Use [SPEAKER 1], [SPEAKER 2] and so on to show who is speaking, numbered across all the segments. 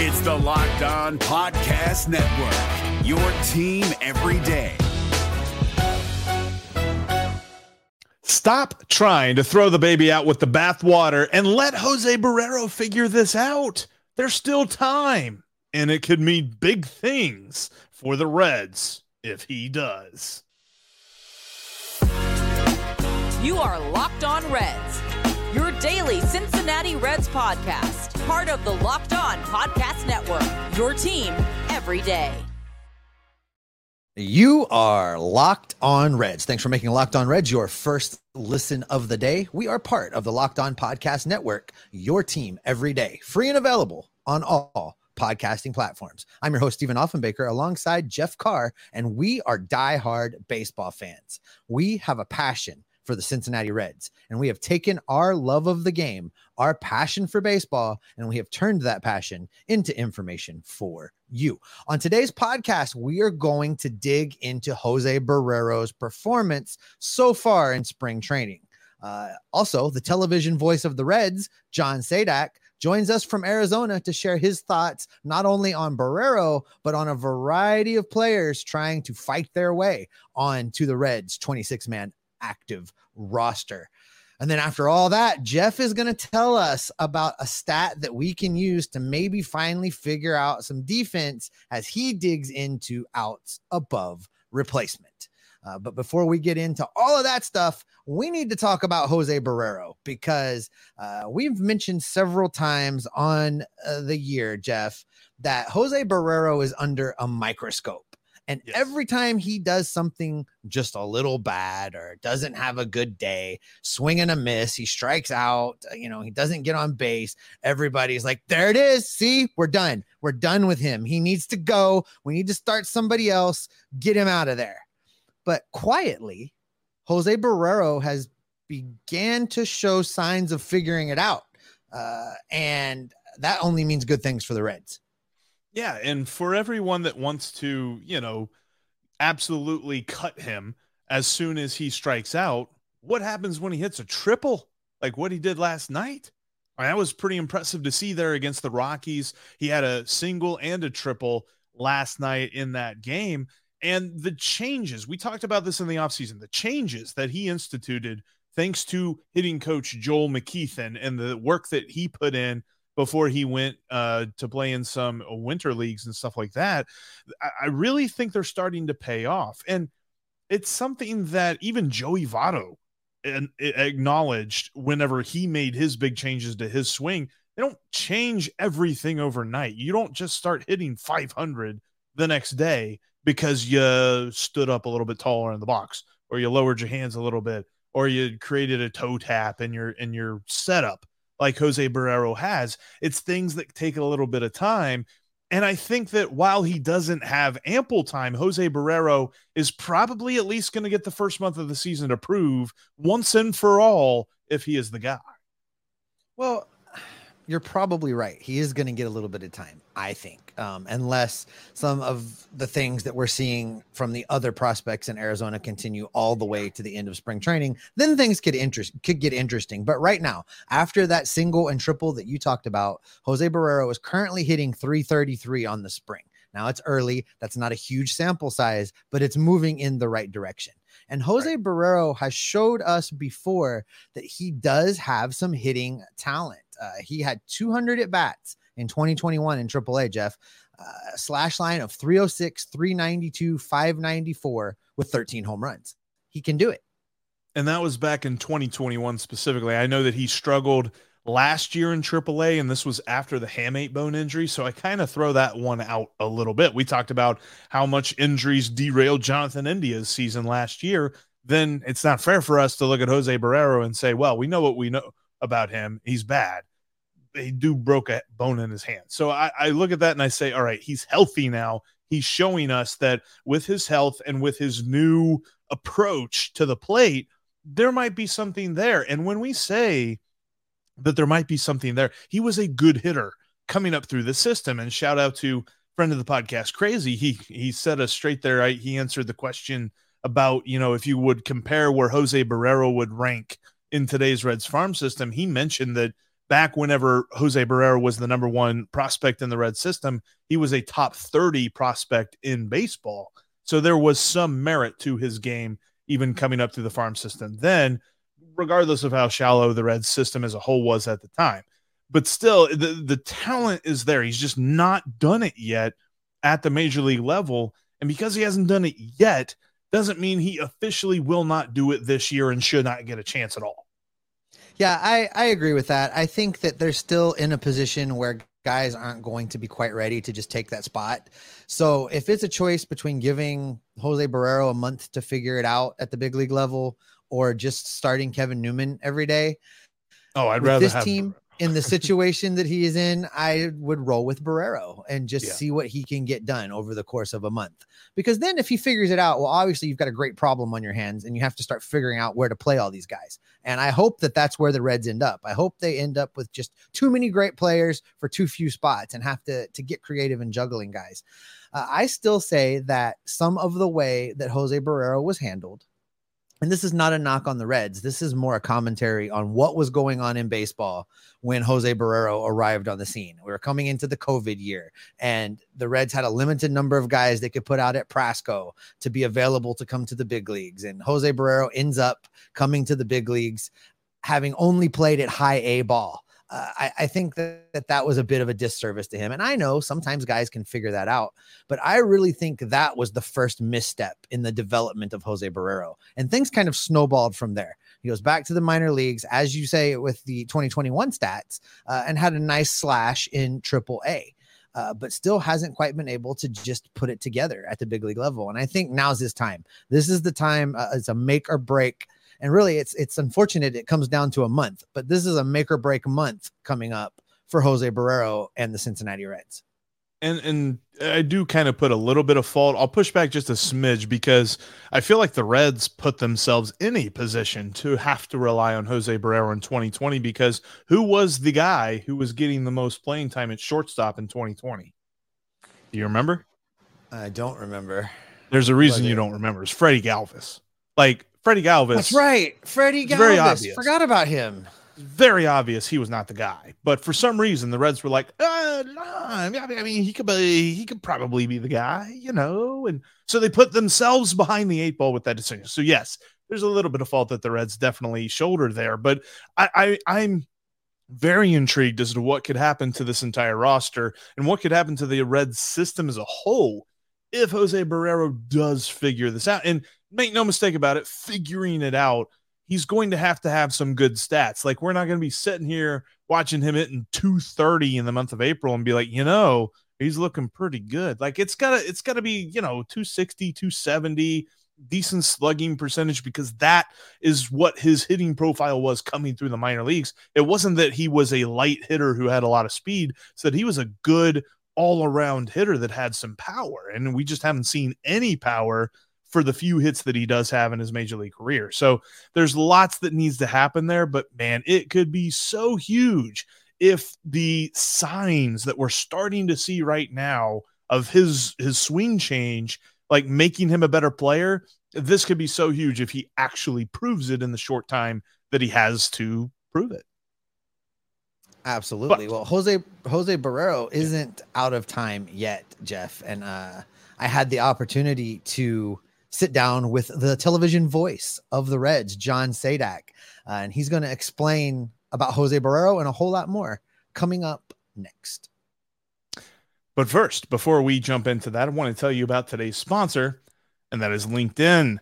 [SPEAKER 1] It's the Locked On Podcast Network, your team every day.
[SPEAKER 2] Stop trying to throw the baby out with the bathwater and let Jose Barrero figure this out. There's still time, and it could mean big things for the Reds if he does.
[SPEAKER 3] You are Locked On Reds, your daily Cincinnati Reds podcast, part of the Locked On Podcast Network, your team every day.
[SPEAKER 4] You are Locked On Reds. Thanks for making Locked On Reds your first listen of the day. We are part of the Locked On Podcast Network, your team every day, free and available on all podcasting platforms. I'm your host, Stephen Offenbaker, alongside Jeff Carr, and we are diehard baseball fans. We have a passion for the Cincinnati Reds. And we have taken our love of the game, our passion for baseball, and we have turned that passion into information for you. On today's podcast, we are going to dig into Jose Barrero's performance so far in spring training. Uh, also, the television voice of the Reds, John Sadak, joins us from Arizona to share his thoughts not only on Barrero, but on a variety of players trying to fight their way on to the Reds 26 man active roster. And then after all that, Jeff is going to tell us about a stat that we can use to maybe finally figure out some defense as he digs into outs above replacement. Uh, but before we get into all of that stuff, we need to talk about Jose Barrero because uh, we've mentioned several times on uh, the year, Jeff, that Jose Barrero is under a microscope. And yes. every time he does something just a little bad or doesn't have a good day, swing and a miss, he strikes out, uh, you know, he doesn't get on base. Everybody's like, there it is. See, we're done. We're done with him. He needs to go. We need to start somebody else. Get him out of there. But quietly, Jose Barrero has began to show signs of figuring it out. Uh, and that only means good things for the Reds.
[SPEAKER 2] Yeah, and for everyone that wants to, you know, absolutely cut him as soon as he strikes out, what happens when he hits a triple like what he did last night? I mean, that was pretty impressive to see there against the Rockies. He had a single and a triple last night in that game. And the changes, we talked about this in the offseason, the changes that he instituted thanks to hitting coach Joel McKeithan and the work that he put in before he went uh, to play in some winter leagues and stuff like that. I, I really think they're starting to pay off. And it's something that even Joey Votto acknowledged whenever he made his big changes to his swing. They don't change everything overnight. You don't just start hitting 500 the next day because you stood up a little bit taller in the box or you lowered your hands a little bit or you created a toe tap in your in your setup like Jose Barrero has. It's things that take a little bit of time. And I think that while he doesn't have ample time, Jose Barrero is probably at least going to get the first month of the season to prove once and for all if he is the guy.
[SPEAKER 4] Well, you're probably right. He is going to get a little bit of time, I think, um, unless some of the things that we're seeing from the other prospects in Arizona continue all the way to the end of spring training. Then things could interest could get interesting. But right now, after that single and triple that you talked about, Jose Barrero is currently hitting 333 on the spring. Now it's early. That's not a huge sample size, but it's moving in the right direction. And Jose right. Barrero has showed us before that he does have some hitting talent. Uh, he had 200 at bats in 2021 in AAA, Jeff. Uh, slash line of 306, 392, 594 with 13 home runs. He can do it.
[SPEAKER 2] And that was back in 2021 specifically. I know that he struggled last year in AAA, and this was after the hamate bone injury. So I kind of throw that one out a little bit. We talked about how much injuries derailed Jonathan India's season last year. Then it's not fair for us to look at Jose Barrero and say, well, we know what we know about him. He's bad. He do broke a bone in his hand. So I, I look at that and I say, all right, he's healthy now. He's showing us that with his health and with his new approach to the plate, there might be something there. And when we say that there might be something there. He was a good hitter coming up through the system. And shout out to friend of the podcast, Crazy. He he set us straight there. I, he answered the question about you know if you would compare where Jose Barrero would rank in today's Reds farm system. He mentioned that back whenever Jose Barrero was the number one prospect in the red system, he was a top 30 prospect in baseball. So there was some merit to his game, even coming up through the farm system. Then, regardless of how shallow the red system as a whole was at the time, but still, the, the talent is there. He's just not done it yet at the major league level. And because he hasn't done it yet, doesn't mean he officially will not do it this year and should not get a chance at all.
[SPEAKER 4] Yeah, I, I agree with that. I think that they're still in a position where guys aren't going to be quite ready to just take that spot. So if it's a choice between giving Jose Barrero a month to figure it out at the big league level or just starting Kevin Newman every day,
[SPEAKER 2] oh, I'd rather
[SPEAKER 4] this team in the situation that he is in, I would roll with Barrero and just yeah. see what he can get done over the course of a month. Because then if he figures it out, well, obviously you've got a great problem on your hands and you have to start figuring out where to play all these guys. And I hope that that's where the Reds end up. I hope they end up with just too many great players for too few spots and have to to get creative in juggling guys. Uh, I still say that some of the way that Jose Barrero was handled and this is not a knock on the Reds. This is more a commentary on what was going on in baseball when Jose Barrero arrived on the scene. We were coming into the COVID year, and the Reds had a limited number of guys they could put out at Prasco to be available to come to the big leagues. And Jose Barrero ends up coming to the big leagues having only played at high A ball uh, I, I, think that, that that was a bit of a disservice to him. And I know sometimes guys can figure that out, but I really think that was the first misstep in the development of Jose Barrero. And things kind of snowballed from there. He goes back to the minor leagues, as you say, with the 2021 stats, uh, and had a nice slash in triple A. Uh, but still hasn't quite been able to just put it together at the big league level. And I think now's his time. This is the time. Uh, it's a make or break and really, it's it's unfortunate it comes down to a month, but this is a make or break month coming up for Jose Barrero and the Cincinnati Reds.
[SPEAKER 2] And and I do kind of put a little bit of fault. I'll push back just a smidge because I feel like the Reds put themselves in a position to have to rely on Jose Barrero in 2020 because who was the guy who was getting the most playing time at shortstop in 2020? Do you remember?
[SPEAKER 4] I don't remember.
[SPEAKER 2] There's a reason you don't remember. It's Freddie Galvis. Like Freddie Galvis.
[SPEAKER 4] That's right. Freddie Galvis. Very obvious. Forgot about him.
[SPEAKER 2] Very obvious he was not the guy. But for some reason, the Reds were like, uh, nah, I mean, he could be, he could probably be the guy, you know. And so they put themselves behind the eight ball with that decision. So yes, there's a little bit of fault that the Reds definitely shouldered there. But I, I I'm very intrigued as to what could happen to this entire roster and what could happen to the Reds system as a whole if Jose Barrero does figure this out. And make no mistake about it, figuring it out, he's going to have to have some good stats. Like we're not going to be sitting here watching him hitting 230 in the month of April and be like, you know, he's looking pretty good. Like it's gotta, it's gotta be, you know, 260, 270, decent slugging percentage because that is what his hitting profile was coming through the minor leagues. It wasn't that he was a light hitter who had a lot of speed, so that he was a good all around hitter that had some power. And we just haven't seen any power for the few hits that he does have in his major league career. So there's lots that needs to happen there, but man, it could be so huge if the signs that we're starting to see right now of his his swing change like making him a better player, this could be so huge if he actually proves it in the short time that he has to prove it.
[SPEAKER 4] Absolutely. But, well, Jose Jose Barrero isn't out of time yet, Jeff, and uh I had the opportunity to sit down with the television voice of the Reds, John Sadak, uh, and he's going to explain about Jose Barrero and a whole lot more coming up next.
[SPEAKER 2] But first, before we jump into that, I want to tell you about today's sponsor, and that is LinkedIn.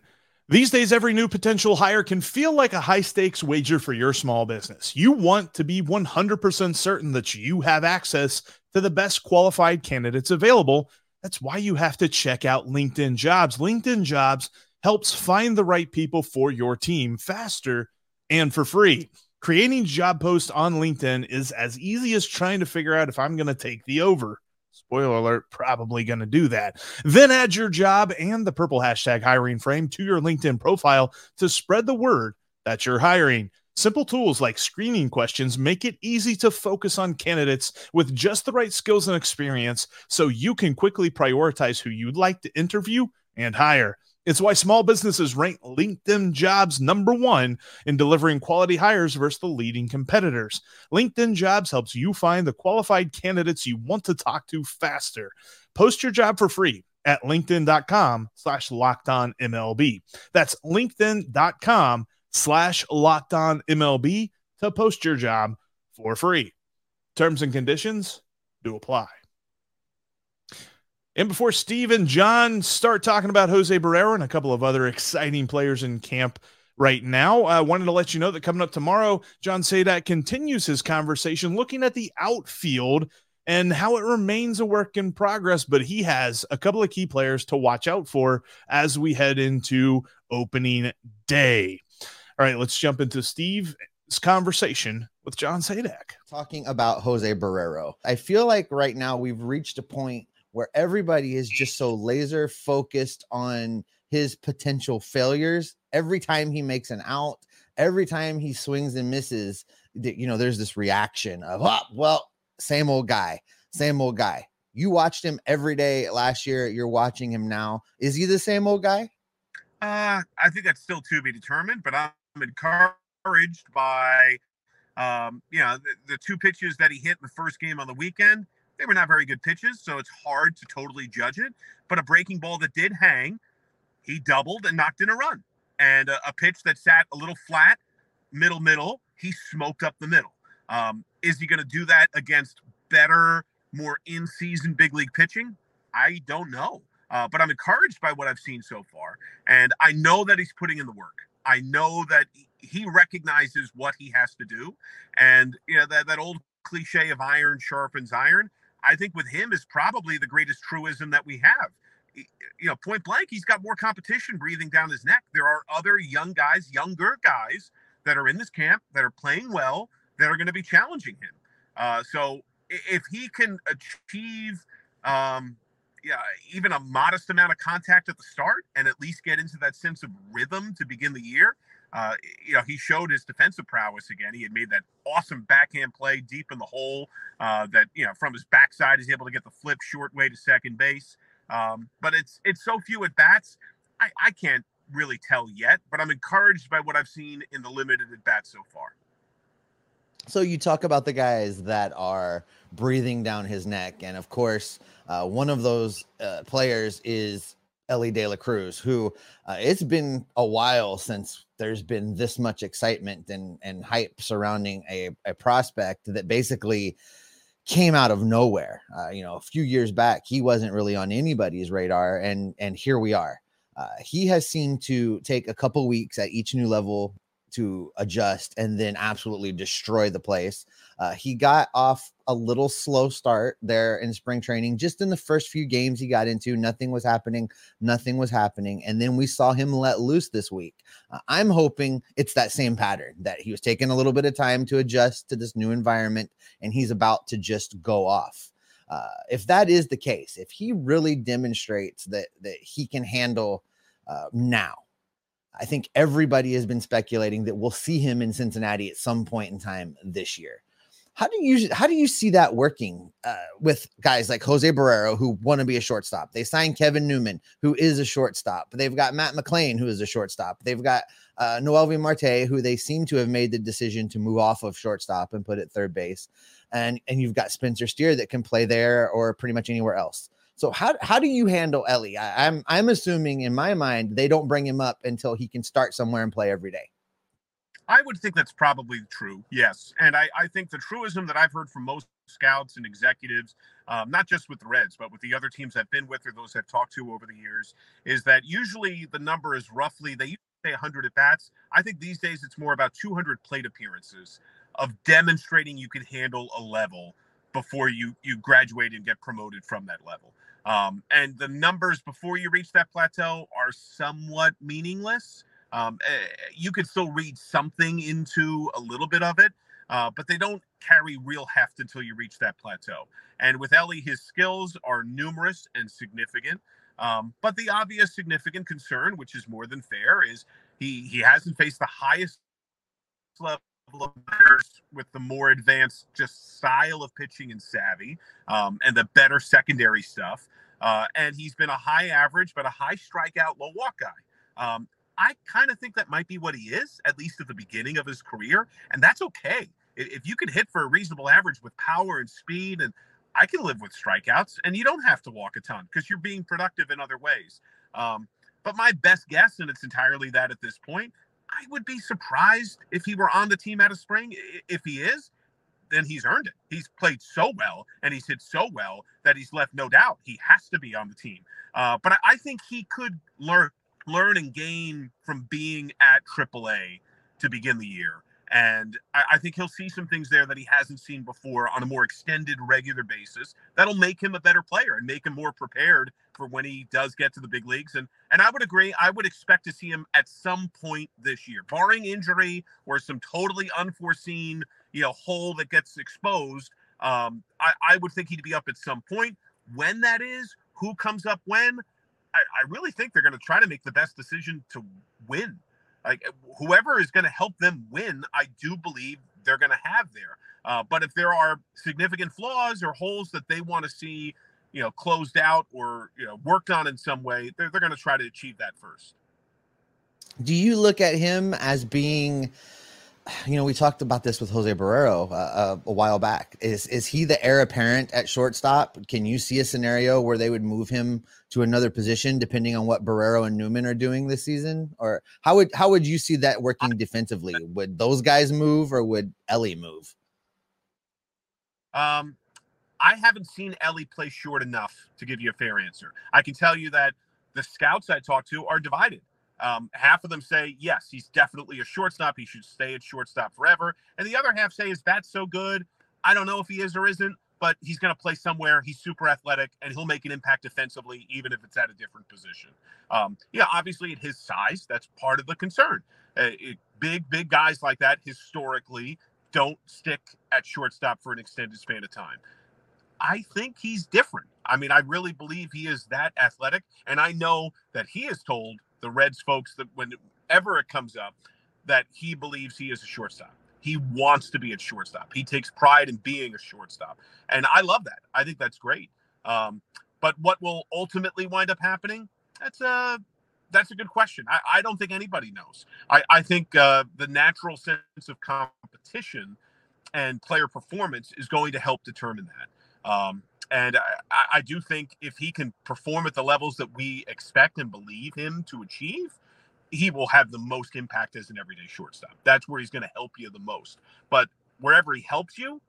[SPEAKER 2] These days, every new potential hire can feel like a high stakes wager for your small business. You want to be 100% certain that you have access to the best qualified candidates available that's why you have to check out LinkedIn Jobs. LinkedIn Jobs helps find the right people for your team faster and for free. Creating job posts on LinkedIn is as easy as trying to figure out if I'm going to take the over. Spoiler alert, probably going to do that. Then add your job and the purple hashtag hiring frame to your LinkedIn profile to spread the word that you're hiring. Simple tools like screening questions make it easy to focus on candidates with just the right skills and experience so you can quickly prioritize who you'd like to interview and hire. It's why small businesses rank LinkedIn jobs number one in delivering quality hires versus the leading competitors. LinkedIn jobs helps you find the qualified candidates you want to talk to faster. Post your job for free at linkedin.com slash locked on MLB. That's linkedin.com slash locked on MLB to post your job for free. Terms and conditions do apply. And before Steve and John start talking about Jose Barrero and a couple of other exciting players in camp right now, I wanted to let you know that coming up tomorrow, John Sadak continues his conversation looking at the outfield and how it remains a work in progress. But he has a couple of key players to watch out for as we head into opening day. All right, let's jump into Steve's conversation with John Sadak.
[SPEAKER 4] Talking about Jose Barrero. I feel like right now we've reached a point where everybody is just so laser focused on his potential failures every time he makes an out every time he swings and misses you know there's this reaction of oh, well same old guy same old guy. You watched him every day last year you're watching him now. Is he the same old guy?
[SPEAKER 5] Uh i think that's still to be determined but i'm encouraged by um you know the, the two pitches that he hit in the first game on the weekend they were not very good pitches, so it's hard to totally judge it. But a breaking ball that did hang, he doubled and knocked in a run. And a, a pitch that sat a little flat, middle, middle, he smoked up the middle. Um, is he going to do that against better, more in season big league pitching? I don't know. Uh, but I'm encouraged by what I've seen so far. And I know that he's putting in the work. I know that he recognizes what he has to do. And, you know, that, that old cliche of iron sharpens iron. I think with him is probably the greatest truism that we have. You know, point blank, he's got more competition breathing down his neck. There are other young guys, younger guys that are in this camp that are playing well that are going to be challenging him. Uh, so if he can achieve, um, yeah, even a modest amount of contact at the start and at least get into that sense of rhythm to begin the year, uh, you know, he showed his defensive prowess again. He had made that awesome backhand play deep in the hole uh, that, you know, from his backside, he's able to get the flip short way to second base. Um, but it's it's so few at bats. I, I can't really tell yet, but I'm encouraged by what I've seen in the limited at bats so far.
[SPEAKER 4] So you talk about the guys that are breathing down his neck, and of course, uh, one of those uh, players is Elly De La Cruz, who uh, it's been a while since there's been this much excitement and, and hype surrounding a, a prospect that basically came out of nowhere. Uh, you know, a few years back, he wasn't really on anybody's radar, and and here we are. Uh, he has seemed to take a couple weeks at each new level to adjust and then absolutely destroy the place. Uh, he got off a little slow start there in spring training. Just in the first few games he got into, nothing was happening. Nothing was happening. And then we saw him let loose this week. Uh, I'm hoping it's that same pattern that he was taking a little bit of time to adjust to this new environment and he's about to just go off. Uh, if that is the case, if he really demonstrates that that he can handle uh, now, I think everybody has been speculating that we'll see him in Cincinnati at some point in time this year. How do you how do you see that working uh, with guys like Jose Barrero who want to be a shortstop? They signed Kevin Newman, who is a shortstop. They've got Matt McLain, who is a shortstop. They've got uh, Noelvi Marte, who they seem to have made the decision to move off of shortstop and put at third base. And and you've got Spencer Steer that can play there or pretty much anywhere else. So how how do you handle Elly? I, I'm I'm assuming in my mind they don't bring him up until he can start somewhere and play every day.
[SPEAKER 5] I would think that's probably true. Yes, and I I think the truism that I've heard from most scouts and executives, um, not just with the Reds, but with the other teams I've been with or those I've talked to over the years, is that usually the number is roughly they say 100 at bats. I think these days it's more about 200 plate appearances of demonstrating you can handle a level before you you graduate and get promoted from that level. Um, and the numbers before you reach that plateau are somewhat meaningless. Um, eh, you could still read something into a little bit of it, uh, but they don't carry real heft until you reach that plateau. And with Elly, his skills are numerous and significant. Um, but the obvious significant concern, which is more than fair, is he he hasn't faced the highest level with the more advanced just style of pitching and savvy um, and the better secondary stuff. Uh, and he's been a high average, but a high strikeout, low walk guy. Um, I kind of think that might be what he is, at least at the beginning of his career. And that's okay. If you can hit for a reasonable average with power and speed, and I can live with strikeouts, and you don't have to walk a ton because you're being productive in other ways. Um, but my best guess, and it's entirely that at this point, I would be surprised if he were on the team out of spring. If he is, then he's earned it. He's played so well and he's hit so well that he's left no doubt he has to be on the team. Uh, but I, I, think he could learn learn and gain from being at AAA to begin the year. And I, I, think he'll see some things there that he hasn't seen before on a more extended, regular basis. That'll make him a better player and make him more prepared for when he does get to the big leagues. And and I would agree. I would expect to see him at some point this year, barring injury or some totally unforeseen, you know, hole that gets exposed. Um, I, I would think he'd be up at some point. When that is, who comes up when, I, I really think they're going to try to make the best decision to win like whoever is going to help them win, I do believe they're going to have there. Uh, but if there are significant flaws or holes that they want to see, you know, closed out or you know worked on in some way, they're they're going to try to achieve that first.
[SPEAKER 4] Do you look at him as being? You know, we talked about this with Jose Barrero uh, uh, a while back. Is is he the heir apparent at shortstop? Can you see a scenario where they would move him to another position depending on what Barrero and Newman are doing this season? Or how would how would you see that working defensively? Would those guys move or would Elly move?
[SPEAKER 5] Um, I haven't seen Elly play short enough to give you a fair answer. I can tell you that the scouts I talked to are divided. Um, half of them say, yes, he's definitely a shortstop. He should stay at shortstop forever. And the other half say, is that so good? I don't know if he is or isn't, but he's going to play somewhere. He's super athletic and he'll make an impact defensively, even if it's at a different position. Um, yeah, obviously at his size, that's part of the concern. Uh, it, big, big guys like that historically don't stick at shortstop for an extended span of time. I think he's different. I mean, I really believe he is that athletic. And I know that he is told the Reds folks that whenever it comes up that he believes he is a shortstop. He wants to be a shortstop. He takes pride in being a shortstop. And I love that. I think that's great. Um, but what will ultimately wind up happening? That's a that's a good question. I, I don't think anybody knows. I, I think uh, the natural sense of competition and player performance is going to help determine that. Um, and I, I, do think if he can perform at the levels that we expect and believe him to achieve, he will have the most impact as an everyday shortstop. That's where he's going to help you the most. But wherever he helps you,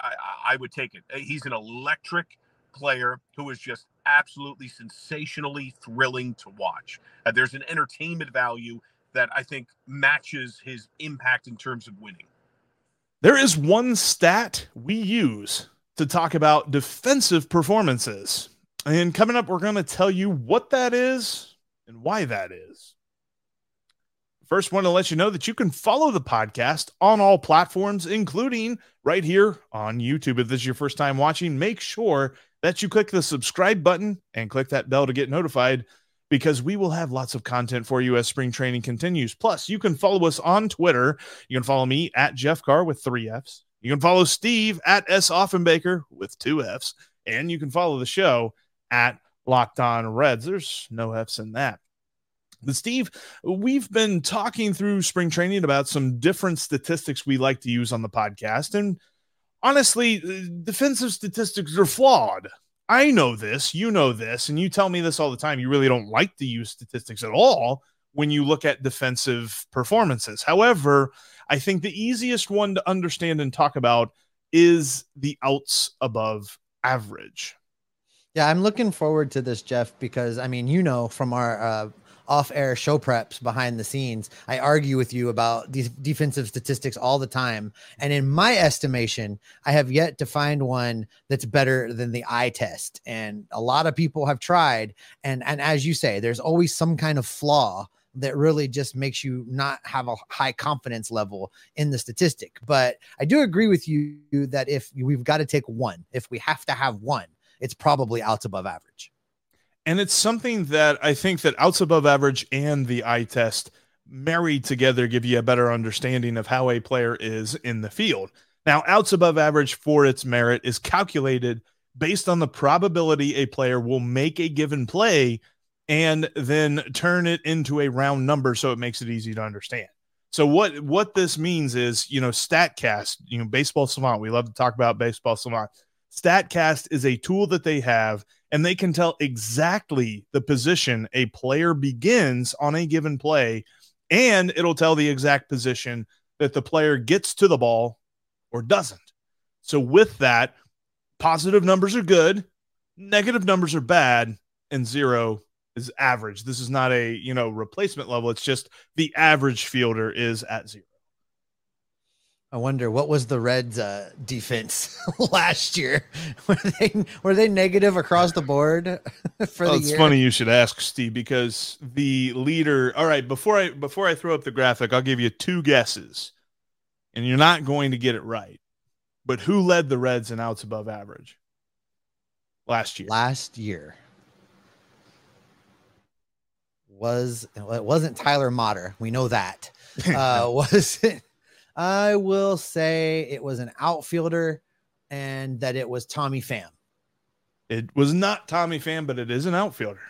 [SPEAKER 5] I, I would take it. He's an electric player who is just absolutely sensationally thrilling to watch. Uh, there's an entertainment value that I think matches his impact in terms of winning.
[SPEAKER 2] There is one stat we use to talk about defensive performances. And coming up, we're going to tell you what that is and why that is. First, want to let you know that you can follow the podcast on all platforms, including right here on YouTube. If this is your first time watching, make sure that you click the subscribe button and click that bell to get notified because we will have lots of content for you as spring training continues. Plus, you can follow us on Twitter. You can follow me at Jeff Carr with three F's. You can follow Steve at S. Offenbaker with two F's, and you can follow the show at Locked On Reds. There's no F's in that. But Steve, we've been talking through spring training about some different statistics we like to use on the podcast. And honestly, uh, defensive statistics are flawed. I know this, you know this, and you tell me this all the time. You really don't like to use statistics at all when you look at defensive performances. However, I think the easiest one to understand and talk about is the outs above average.
[SPEAKER 4] Yeah, I'm looking forward to this, Jeff, because I mean, you know, from our uh, off air show preps behind the scenes, I argue with you about these defensive statistics all the time. And in my estimation, I have yet to find one that's better than the eye test. And a lot of people have tried. And, and as you say, there's always some kind of flaw that really just makes you not have a high confidence level in the statistic. But I do agree with you that if we've got to take one, if we have to have one, it's probably outs above average.
[SPEAKER 2] And it's something that I think that outs above average and the eye test married together give you a better understanding of how a player is in the field. Now, outs above average for its merit is calculated based on the probability a player will make a given play and then turn it into a round number so it makes it easy to understand. So what what this means is, you know, Statcast, you know, Baseball Savant. We love to talk about Baseball Savant. Statcast is a tool that they have, and they can tell exactly the position a player begins on a given play, and it'll tell the exact position that the player gets to the ball or doesn't. So with that, positive numbers are good, negative numbers are bad, and zero is average. This is not a, you know, replacement level. It's just the average fielder is at zero.
[SPEAKER 4] I wonder what was the Reds' uh, defense last year? Were they were they negative across the board for
[SPEAKER 2] well,
[SPEAKER 4] the
[SPEAKER 2] it's
[SPEAKER 4] year?
[SPEAKER 2] funny you should ask, Steve, because the leader. All right, before I before I throw up the graphic, I'll give you two guesses, and you're not going to get it right. But who led the Reds in outs above average last year?
[SPEAKER 4] Last year was it wasn't Tyler Motter. We know that. Uh, was it? I will say it was an outfielder, and that it was Tommy Pham.
[SPEAKER 2] It was not Tommy Pham, but it is an outfielder.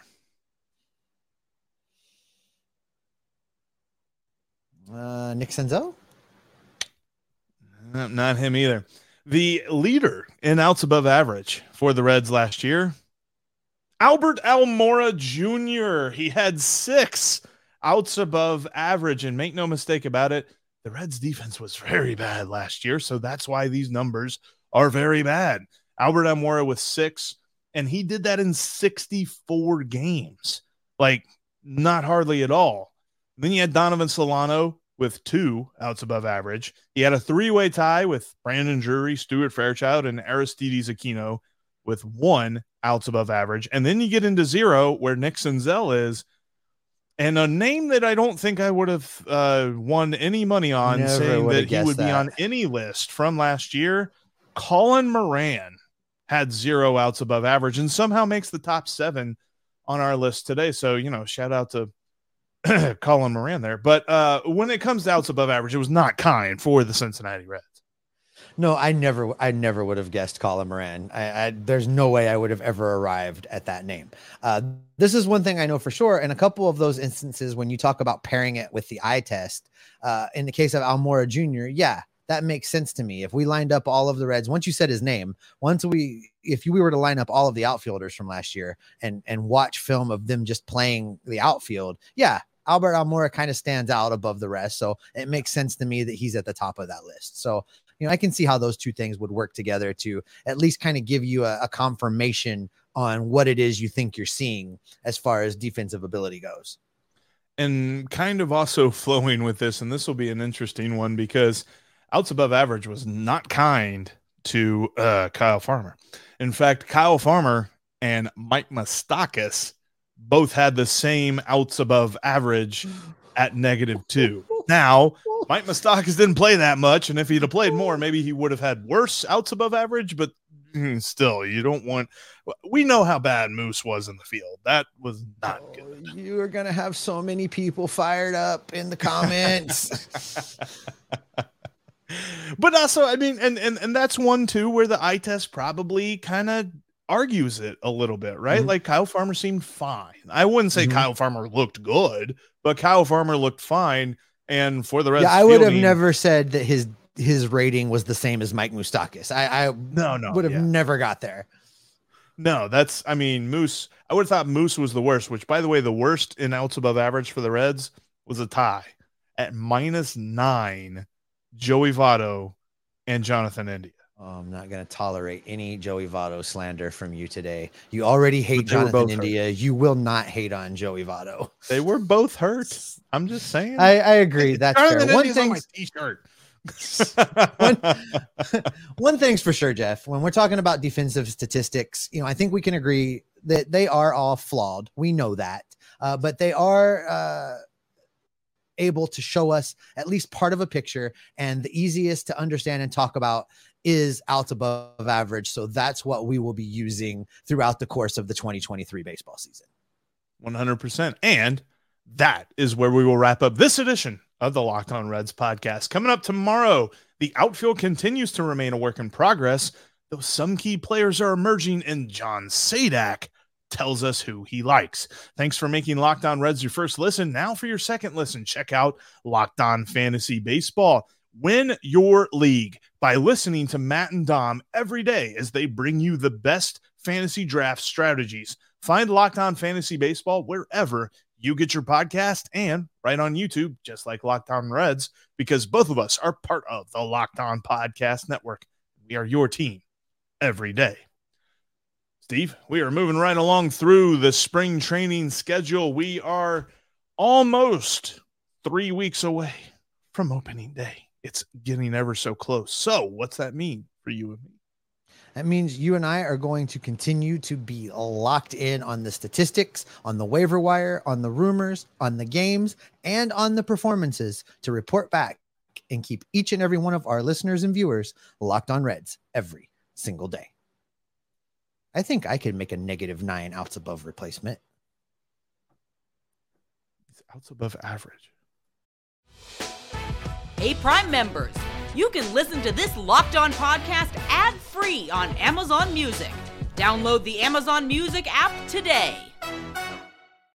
[SPEAKER 4] Uh, Nick Senzel.
[SPEAKER 2] Uh, Not him either. The leader in outs above average for the Reds last year, Albert Almora Jr. He had six outs above average. And make no mistake about it, the Reds defense was very bad last year. So that's why these numbers are very bad. Albert Almora with six, and he did that in 64 games. Like, not hardly at all. Then you had Donovan Solano with two outs above average. He had a three way tie with Brandon Drury, Stuart Fairchild, and Aristides Aquino with one outs above average. And then you get into zero where Nick Senzel is. And a name that I don't think I would have uh, won any money on
[SPEAKER 4] Never
[SPEAKER 2] saying that he would be on any list from last year. Colin Moran had zero outs above average and somehow makes the top seven on our list today. So, you know, shout out to Colin Moran there. But uh, when it comes to outs above average, it was not kind for the Cincinnati Reds.
[SPEAKER 4] No, I never, I never would have guessed Colin Moran. I, I, there's no way I would have ever arrived at that name. Uh, this is one thing I know for sure. In a couple of those instances, when you talk about pairing it with the eye test, uh, in the case of Almora Jr., yeah, that makes sense to me. If we lined up all of the Reds, once you said his name, once we, if we were to line up all of the outfielders from last year and and watch film of them just playing the outfield, yeah, Albert Almora kind of stands out above the rest. So it makes sense to me that he's at the top of that list. So you know, I can see how those two things would work together to at least kind of give you a, a confirmation on what it is you think you're seeing as far as defensive ability goes.
[SPEAKER 2] And kind of also flowing with this, and this will be an interesting one because outs above average was not kind to uh, Kyle Farmer. In fact, Kyle Farmer and Mike Moustakas both had the same outs above average at negative two. Now, Mike Moustakas didn't play that much, and if he'd have played more, maybe he would have had worse outs above average. But mm, still, you don't want. We know how bad Moose was in the field. That was not good.
[SPEAKER 4] You are going to have so many people fired up in the comments.
[SPEAKER 2] but also, I mean, and and and that's one too where the eye test probably kind of argues it a little bit, right?
[SPEAKER 4] Mhm.
[SPEAKER 2] Like Kyle Farmer seemed fine. I wouldn't say
[SPEAKER 4] Mhm.
[SPEAKER 2] Kyle Farmer looked good, but Kyle Farmer looked fine. And for the rest,
[SPEAKER 4] yeah, I would have never said that his his rating was the same as Mike Moustakas. I, I
[SPEAKER 2] No, no,
[SPEAKER 4] would have
[SPEAKER 2] yeah.
[SPEAKER 4] never got there.
[SPEAKER 2] No, that's I mean Moose. I would have thought Moose was the worst. Which, by the way, the worst in outs above average for the Reds was a tie at minus nine. Joey Votto and Jonathan India.
[SPEAKER 4] Oh, I'm not going to tolerate any Joey Votto slander from you today. You already hate Jonathan
[SPEAKER 2] both hurt.
[SPEAKER 4] India. You will not hate on Joey Votto.
[SPEAKER 2] They were both hurt. I'm just saying.
[SPEAKER 4] I, I agree. That's
[SPEAKER 2] Jonathan
[SPEAKER 4] fair. One
[SPEAKER 2] India's on t-shirt.
[SPEAKER 4] one thing's for sure, Jeff. When we're talking about defensive statistics, you know, I think we can agree that they are all flawed. We know that, uh, but they are uh, able to show us at least part of a picture. And the easiest to understand and talk about is outs above average. So that's what we will be using throughout the course of the 2023 baseball season.
[SPEAKER 2] 100%. And that is where we will wrap up this edition of the Locked On Reds podcast. Coming up tomorrow, the outfield continues to remain a work in progress. though some key players are emerging, and John Sadak tells us who he likes. Thanks for making Locked On Reds your first listen. Now for your second listen, check out Locked On Fantasy Baseball. Win your league by listening to Matt and Dom every day as they bring you the best fantasy draft strategies. Find Locked On Fantasy Baseball wherever you get your podcast and right on YouTube, just like Locked On Reds, because both of us are part of the Locked On Podcast Network. We are your team every day. Steve, we are moving right along through the spring training schedule. We are almost three weeks away from opening day. It's getting ever so close. So, what's that mean for you and me?
[SPEAKER 4] That means you and I are going to continue to be locked in on the statistics, on the waiver wire, on the rumors, on the games, and on the performances to report back and keep each and every one of our listeners and viewers locked on Reds every single day. I think I could make a negative nine outs above replacement.
[SPEAKER 2] It's outs above average.
[SPEAKER 3] Hey, Prime members, you can listen to this locked on podcast ad free on Amazon Music. Download the Amazon Music app today.